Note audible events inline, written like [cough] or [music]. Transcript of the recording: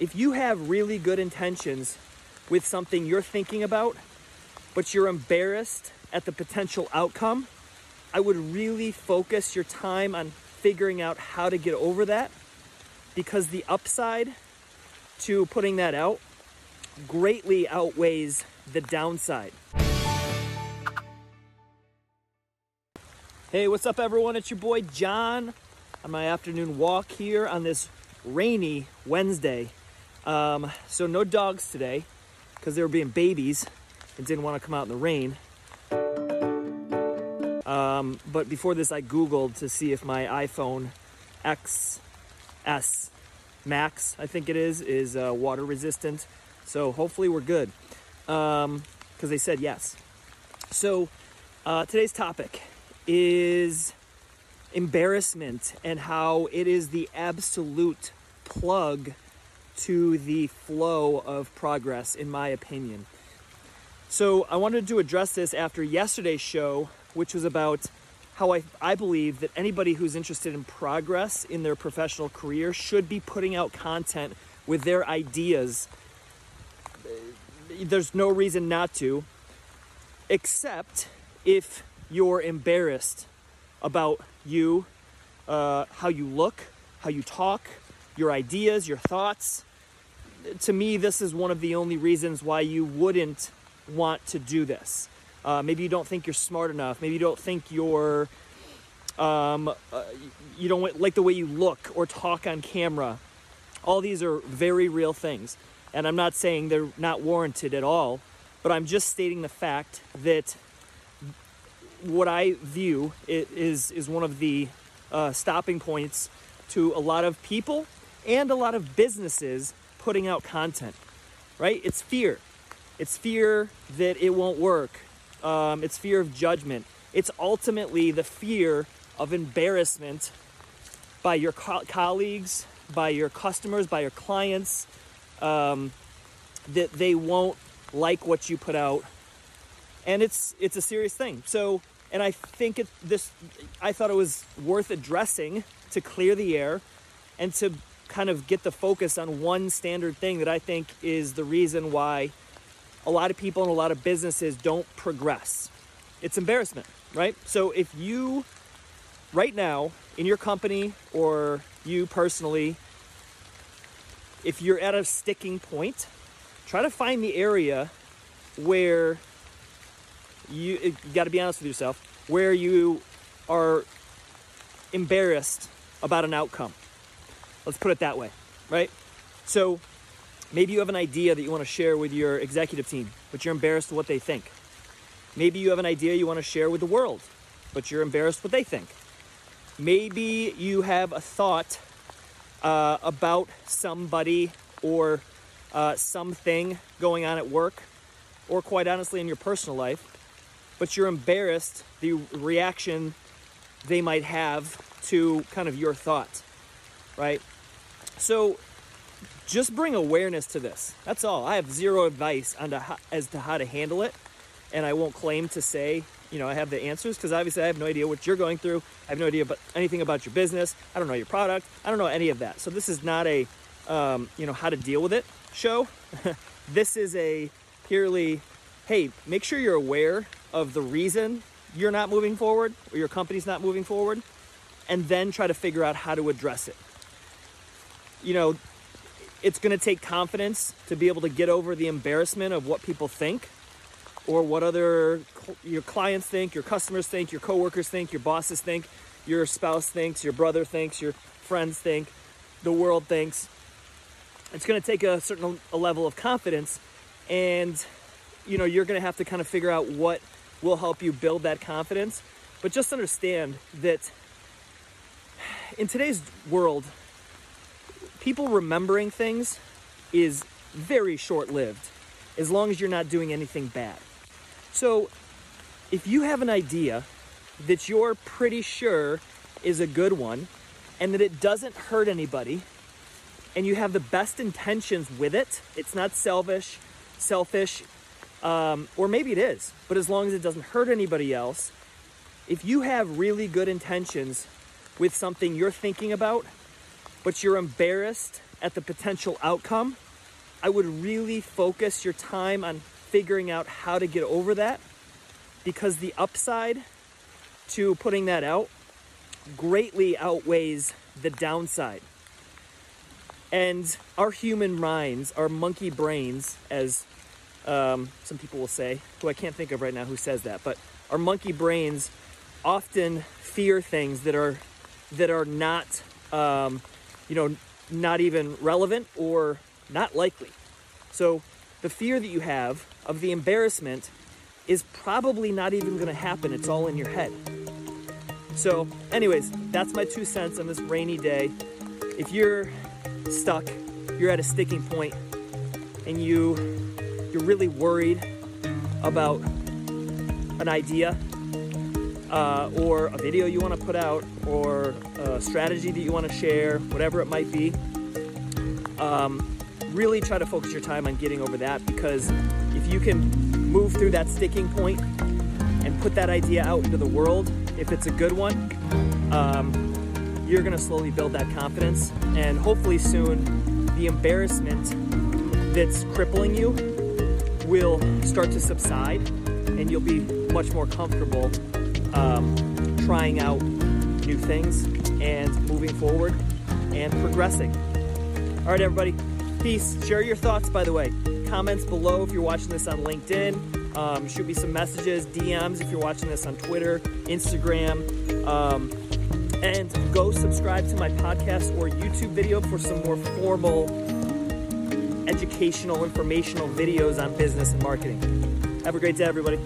if you have really good intentions with something you're thinking about, but you're embarrassed at the potential outcome, I would really focus your time on figuring out how to get over that because the upside to putting that out greatly outweighs the downside. Hey, what's up, everyone? It's your boy John on my afternoon walk here on this rainy Wednesday. Um, so, no dogs today because they were being babies and didn't want to come out in the rain. Um, but before this, I Googled to see if my iPhone XS Max, I think it is, is uh, water resistant. So hopefully we're good because um, they said yes. So uh, today's topic is embarrassment and how it is the absolute plug to the flow of progress, in my opinion. So I wanted to address this after yesterday's show, which was about how I, I believe that anybody who's interested in progress in their professional career should be putting out content with their ideas. There's no reason not to, except if you're embarrassed about you, uh, how you look, how you talk, your ideas, your thoughts. To me, this is one of the only reasons why you wouldn't want to do this. Uh, maybe you don't think you're smart enough. Maybe you don't think you're, um, uh, you don't like the way you look or talk on camera. All these are very real things. And I'm not saying they're not warranted at all, but I'm just stating the fact that what I view is, is one of the uh, stopping points to a lot of people and a lot of businesses putting out content, right? It's fear. It's fear that it won't work. Um, it's fear of judgment. It's ultimately the fear of embarrassment by your co- colleagues, by your customers, by your clients, um, that they won't like what you put out. And it's it's a serious thing. So, and I think it this I thought it was worth addressing to clear the air and to kind of get the focus on one standard thing that I think is the reason why a lot of people and a lot of businesses don't progress. It's embarrassment, right? So if you, right now, in your company or you personally, if you're at a sticking point, try to find the area where you, you got to be honest with yourself, where you are embarrassed about an outcome. Let's put it that way, right? So Maybe you have an idea that you want to share with your executive team, but you're embarrassed what they think. Maybe you have an idea you want to share with the world, but you're embarrassed what they think. Maybe you have a thought uh, about somebody or uh, something going on at work, or quite honestly in your personal life, but you're embarrassed the reaction they might have to kind of your thought, right? So just bring awareness to this. That's all. I have zero advice on how, as to how to handle it, and I won't claim to say, you know, I have the answers because obviously I have no idea what you're going through. I have no idea about anything about your business. I don't know your product. I don't know any of that. So this is not a, um, you know, how to deal with it show. [laughs] this is a purely, hey, make sure you're aware of the reason you're not moving forward or your company's not moving forward, and then try to figure out how to address it. You know, it's going to take confidence to be able to get over the embarrassment of what people think or what other your clients think, your customers think, your coworkers think, your bosses think, your spouse thinks, your brother thinks, your friends think, the world thinks. It's going to take a certain a level of confidence and you know, you're going to have to kind of figure out what will help you build that confidence. But just understand that in today's world, people remembering things is very short lived as long as you're not doing anything bad. So, if you have an idea that you're pretty sure is a good one and that it doesn't hurt anybody and you have the best intentions with it, it's not selfish, selfish, um, or maybe it is, but as long as it doesn't hurt anybody else, if you have really good intentions with something you're thinking about, but you're embarrassed at the potential outcome, I would really focus your time on figuring out how to get over that because the upside to putting that out greatly outweighs the downside. And our human minds, our monkey brains, as um, some people will say, who I can't think of right now who says that, but our monkey brains often fear things that are that are not, um, you know, not even relevant or not likely. So the fear that you have of the embarrassment is probably not even going to happen. It's all in your head. So, anyways, that's my two cents on this rainy day. If you're stuck, you're at a sticking point, and you you're really worried about an idea uh, or a video you want to put out or a strategy that you want to share, whatever it might be, um, really try to focus your time on getting over that because if you can move through that sticking point and put that idea out into the world, if it's a good one, um, you're going to slowly build that confidence. And hopefully, soon, the embarrassment that's crippling you will start to subside and you'll be much more comfortable um, trying out new things and moving forward and progressing. All right, everybody. Peace. Share your thoughts, by the way. Comments below if you're watching this on LinkedIn. Um, shoot me some messages, DMs if you're watching this on Twitter, Instagram. Um, and go subscribe to my podcast or YouTube video for some more formal educational, informational videos on business and marketing. Have a great day, everybody.